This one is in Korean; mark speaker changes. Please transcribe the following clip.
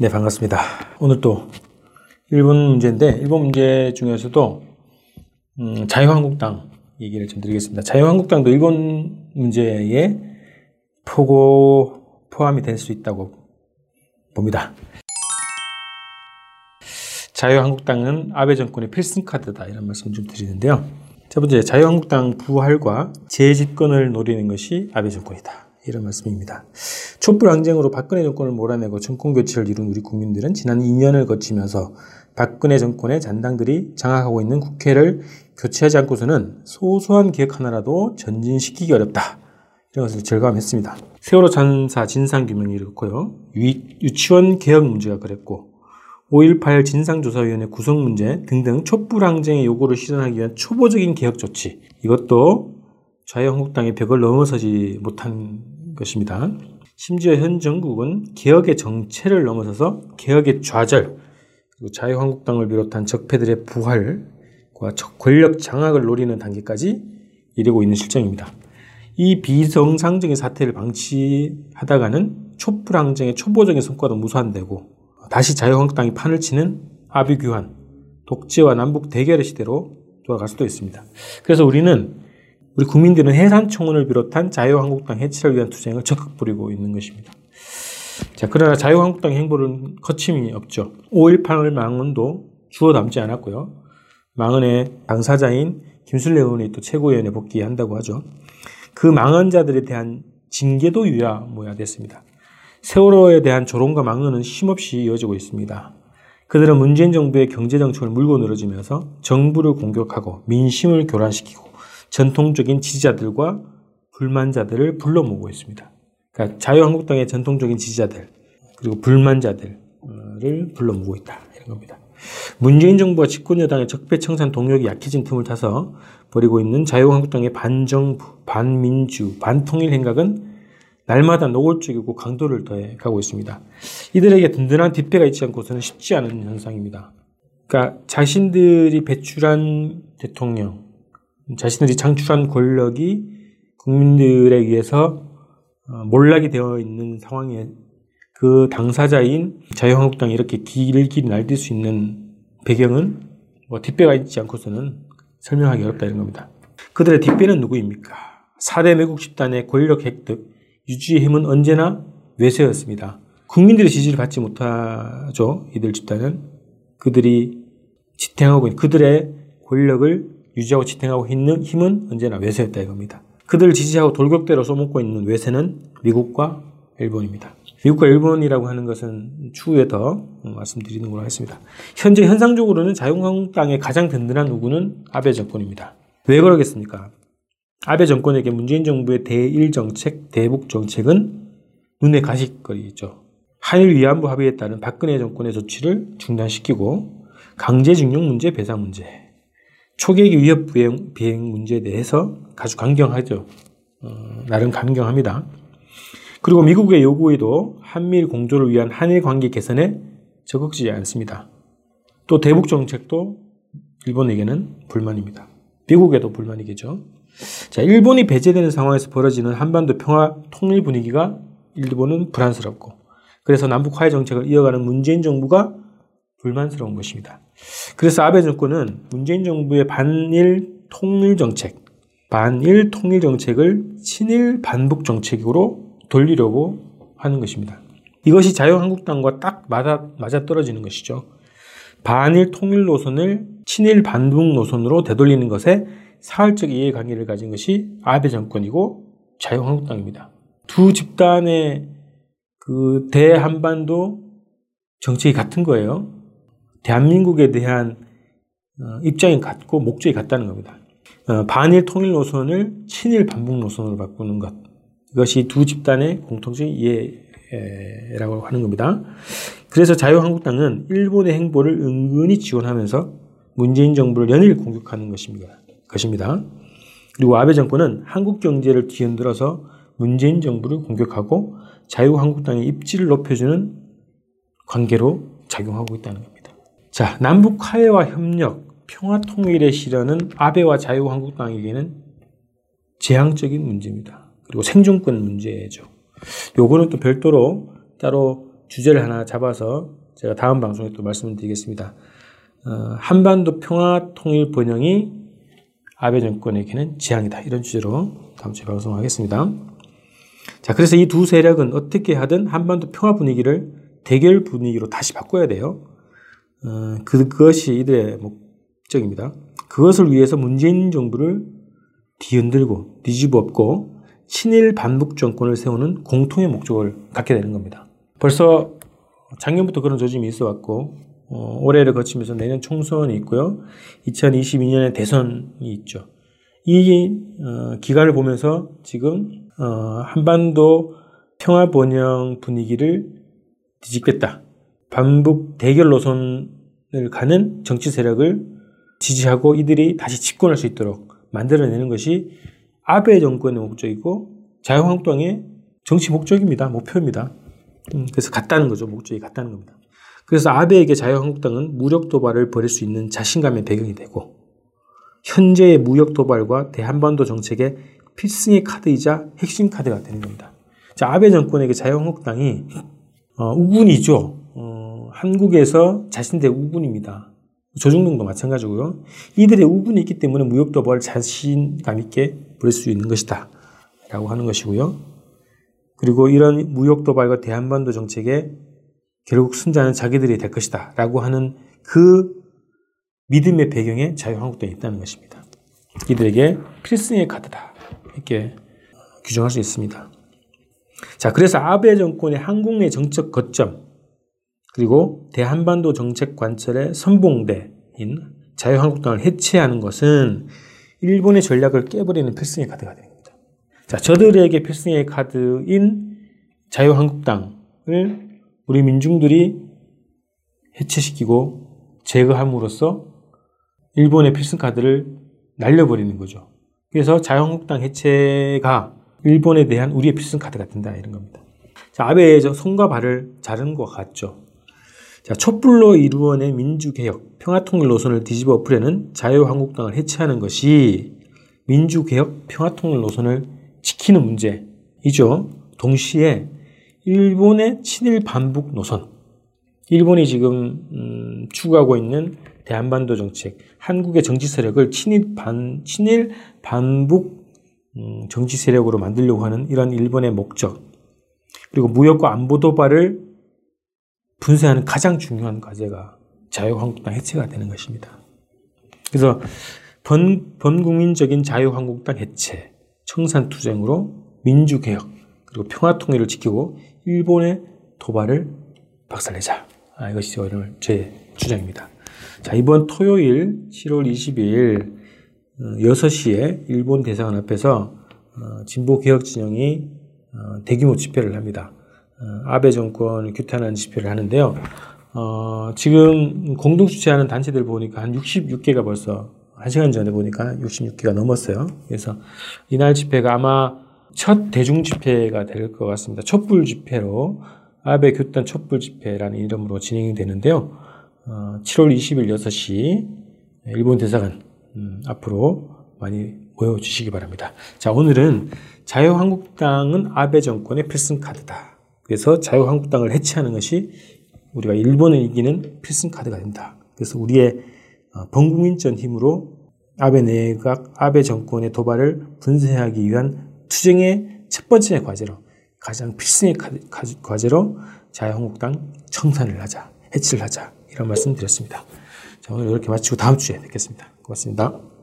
Speaker 1: 네, 반갑습니다. 오늘 또 일본 문제인데, 일본 문제 중에서도, 음, 자유한국당 얘기를 좀 드리겠습니다. 자유한국당도 일본 문제에 포고, 포함이 될 수 있다고 봅니다. 자유한국당은 아베 정권의 필승카드다. 이런 말씀 좀 드리는데요. 첫 번째, 자유한국당 부활과 재집권을 노리는 것이 아베 정권이다. 이런 말씀입니다. 촛불 항쟁으로 박근혜 정권을 몰아내고 정권 교체를 이룬 우리 국민들은 지난 2년을 거치면서 박근혜 정권의 잔당들이 장악하고 있는 국회를 교체하지 않고서는 소소한 개혁 하나라도 전진시키기 어렵다. 이런 것을 절감했습니다. 세월호 전사 진상규명이 이렇고요. 유 치원 개혁 문제가 그랬고 5.18 진상조사위원회 구성 문제 등등 촛불 항쟁의 요구를 실현하기 위한 초보적인 개혁 조치 이것도 자유한국당의 벽을 넘어서지 못한 것입니다. 심지어 현 정국은 개혁의 정체를 넘어서서 개혁의 좌절, 그리고 자유한국당을 비롯한 적폐들의 부활과 권력 장악을 노리는 단계까지 이르고 있는 실정입니다. 이 비정상적인 사태를 방치하다가는 촛불항쟁의 초보적인 성과도 무산되고 다시 자유한국당이 판을 치는 아비규환, 독재와 남북 대결의 시대로 돌아갈 수도 있습니다. 그래서 우리는 우리 국민들은 해산총원을 비롯한 자유한국당 해체를 위한 투쟁을 적극 부리고 있는 것입니다. 자, 그러나 자유한국당 행보는 거침이 없죠. 5.18 망언도 주워 담지 않았고요. 망언의 당사자인 김순례 의원이 또 최고위원회 복귀한다고 하죠. 그 망언자들에 대한 징계도 유야모야됐습니다. 세월호에 대한 조롱과 망언은 쉼없이 이어지고 있습니다. 그들은 문재인 정부의 경제 정책을 물고 늘어지면서 정부를 공격하고 민심을 교란시키고 전통적인 지지자들과 불만자들을 불러 모으고 있습니다. 그러니까 자유한국당의 전통적인 지지자들 그리고 불만자들을 불러 모으고 있다 이런 겁니다. 문재인 정부와 집권 여당의 적폐청산 동력이 약해진 틈을 타서 벌이고 있는 자유한국당의 반정부, 반민주, 반통일 행각은 날마다 노골적이고 강도를 더해 가고 있습니다. 이들에게 든든한 뒷배가 있지 않고서는 쉽지 않은 현상입니다. 그러니까 자신들이 배출한 대통령, 자신들이 창출한 권력이 국민들에 의해서 어, 몰락이 되어 있는 상황에 그 당사자인 자유한국당이 이렇게 길길이 날뛸 수 있는 배경은 뭐 뒷배가 있지 않고서는 설명하기 어렵다 이런 겁니다. 그들의 뒷배는 누구입니까? 4대 매국 집단의 권력 획득, 유지의 힘은 언제나 외세였습니다. 국민들의 지지를 받지 못하죠. 이들 집단은. 그들이 지탱하고 있는 그들의 권력을 유지하고 지탱하고 있는 힘은 언제나 외세였다 이겁니다. 그들을 지지하고 돌격대로 써먹고 있는 외세는 미국과 일본입니다. 미국과 일본이라고 하는 것은 추후에 더 말씀드리는 걸로 하겠습니다. 현재 현상적으로는 자유한국당의 가장 든든한 우군은 아베 정권입니다. 왜 그러겠습니까? 아베 정권에게 문재인 정부의 대일 정책, 대북 정책은 눈에 가시거리죠. 한일 위안부 합의에 따른 박근혜 정권의 조치를 중단시키고 강제징용 문제, 배상 문제, 초계기 위협 비행, 비행 문제에 대해서 아주 강경하죠. 어, 나름 강경합니다. 그리고 미국의 요구에도 한미일 공조를 위한 한일 관계 개선에 적극지지 않습니다. 또 대북 정책도 일본에게는 불만입니다. 미국에도 불만이겠죠. 자, 일본이 배제되는 상황에서 벌어지는 한반도 평화 통일 분위기가 일본은 불안스럽고 그래서 남북 화해 정책을 이어가는 문재인 정부가 불만스러운 것입니다. 그래서 아베 정권은 문재인 정부의 반일 통일 정책, 반일 통일 정책을 친일 반북 정책으로 돌리려고 하는 것입니다. 이것이 자유한국당과 딱 맞아, 맞아 떨어지는 것이죠. 반일 통일 노선을 친일 반북 노선으로 되돌리는 것에 사활적 이해관계를 가진 것이 아베 정권이고 자유한국당입니다. 두 집단의 그 대한반도 정책이 같은 거예요. 대한민국에 대한 어, 입장이 같고 목적이 같다는 겁니다. 어, 반일 통일 노선을 친일 반북 노선으로 바꾸는 것. 이것이 두 집단의 공통적인 이해라고 하는 겁니다. 그래서 자유한국당은 일본의 행보를 은근히 지원하면서 문재인 정부를 연일 공격하는 것입니다. 것입니다. 그리고 아베 정권은 한국 경제를 뒤흔들어서 문재인 정부를 공격하고 자유한국당의 입지를 높여주는 관계로 작용하고 있다는 겁니다. 자, 남북 화해와 협력, 평화 통일의 실현은 아베와 자유한국당에게는 재앙적인 문제입니다. 그리고 생존권 문제죠. 요거는 또 별도로 따로 주제를 하나 잡아서 제가 다음 방송에 또 말씀을 드리겠습니다. 어, 한반도 평화 통일 번영이 아베 정권에게는 재앙이다. 이런 주제로 다음 주에 방송하겠습니다. 자, 그래서 이 두 세력은 어떻게 하든 한반도 평화 분위기를 대결 분위기로 다시 바꿔야 돼요. 어, 그것이 이들의 목적입니다. 그것을 위해서 문재인 정부를 뒤흔들고 뒤집어 엎고 친일 반북 정권을 세우는 공통의 목적을 갖게 되는 겁니다. 벌써 작년부터 그런 조짐이 있어 왔고 어, 올해를 거치면서 내년 총선이 있고요. 2022년에 대선이 있죠. 이 어, 기간을 보면서 지금 어, 한반도 평화 번영 분위기를 뒤집겠다. 반북 대결 노선을 가는 정치 세력을 지지하고 이들이 다시 집권할 수 있도록 만들어내는 것이 아베 정권의 목적이고 자유한국당의 정치 목적입니다. 목표입니다. 음, 그래서 같다는 거죠. 목적이 같다는 겁니다. 그래서 아베에게 자유한국당은 무력 도발을 벌일 수 있는 자신감의 배경이 되고 현재의 무력 도발과 대한반도 정책의 필승의 카드이자 핵심 카드가 되는 겁니다. 자, 아베 정권에게 자유한국당이 어, 우군이죠. 어, 한국에서 자신들의 우군입니다. 조중동도 마찬가지고요. 이들의 우군이 있기 때문에 무역 도발을 자신감 있게 부릴 수 있는 것이다. 라고 하는 것이고요. 그리고 이런 무역 도발과 대한반도 정책에 결국 승자는 자기들이 될 것이다. 라고 하는 그 믿음의 배경에 자유한국당이 있다는 것입니다. 이들에게 필승의 카드다. 이렇게 규정할 수 있습니다. 자, 그래서 아베 정권의 한국 내 정책 거점, 그리고 대한반도 정책 관철의 선봉대인 자유한국당을 해체하는 것은 일본의 전략을 깨버리는 필승의 카드가 됩니다. 자, 저들에게 필승의 카드인 자유한국당을 우리 민중들이 해체시키고 제거함으로써 일본의 필승 카드를 날려버리는 거죠. 그래서 자유한국당 해체가 일본에 대한 우리의 필승 카드가 된다 이런 겁니다. 자, 아베의 손과 발을 자른 것 같죠. 자, 촛불로 이루어낸 민주개혁, 평화통일 노선을 뒤집어 엎으려는 자유한국당을 해체하는 것이 민주개혁, 평화통일 노선을 지키는 문제이죠. 동시에 일본의 친일 반북 노선, 일본이 지금 음, 추구하고 있는 대한반도 정책, 한국의 정치 세력을 친일 반 친일 반북 음, 정치 세력으로 만들려고 하는 이런 일본의 목적, 그리고 무역과 안보 도발을 분쇄하는 가장 중요한 과제가 자유한국당 해체가 되는 것입니다. 그래서 번, 번국민적인 자유한국당 해체, 청산투쟁으로 민주개혁, 그리고 평화통일을 지키고 일본의 도발을 박살내자. 아, 이것이 제 주장입니다. 자, 이번 토요일 7월 22일 6시에 일본 대사관 앞에서 어, 진보개혁 진영이 어, 대규모 집회를 합니다. 어, 아베 정권을 규탄하는 집회를 하는데요. 어, 지금 공동 주최하는 단체들 보니까 한 66개가 벌써 한 시간 전에 보니까 66개가 넘었어요. 그래서 이날 집회가 아마 첫 대중 집회가 될 것 같습니다. 촛불 집회로 아베 교단 촛불 집회라는 이름으로 진행이 되는데요. 어, 7월 20일 6시 일본 대사관 음, 앞으로 많이 모여주시기 바랍니다. 자, 오늘은 자유한국당은 아베 정권의 필승 카드다. 그래서 자유한국당을 해체하는 것이 우리가 일본을 이기는 필승 카드가 된다. 그래서 우리의 어, 범국민전 힘으로 아베 내각, 아베 정권의 도발을 분쇄하기 위한 투쟁의 첫 번째 과제로 가장 필승의 과제로 자유한국당 청산을 하자, 해치를 하자 이런 말씀 드렸습니다. 자, 오늘 이렇게 마치고 다음 주에 뵙겠습니다. 고맙습니다.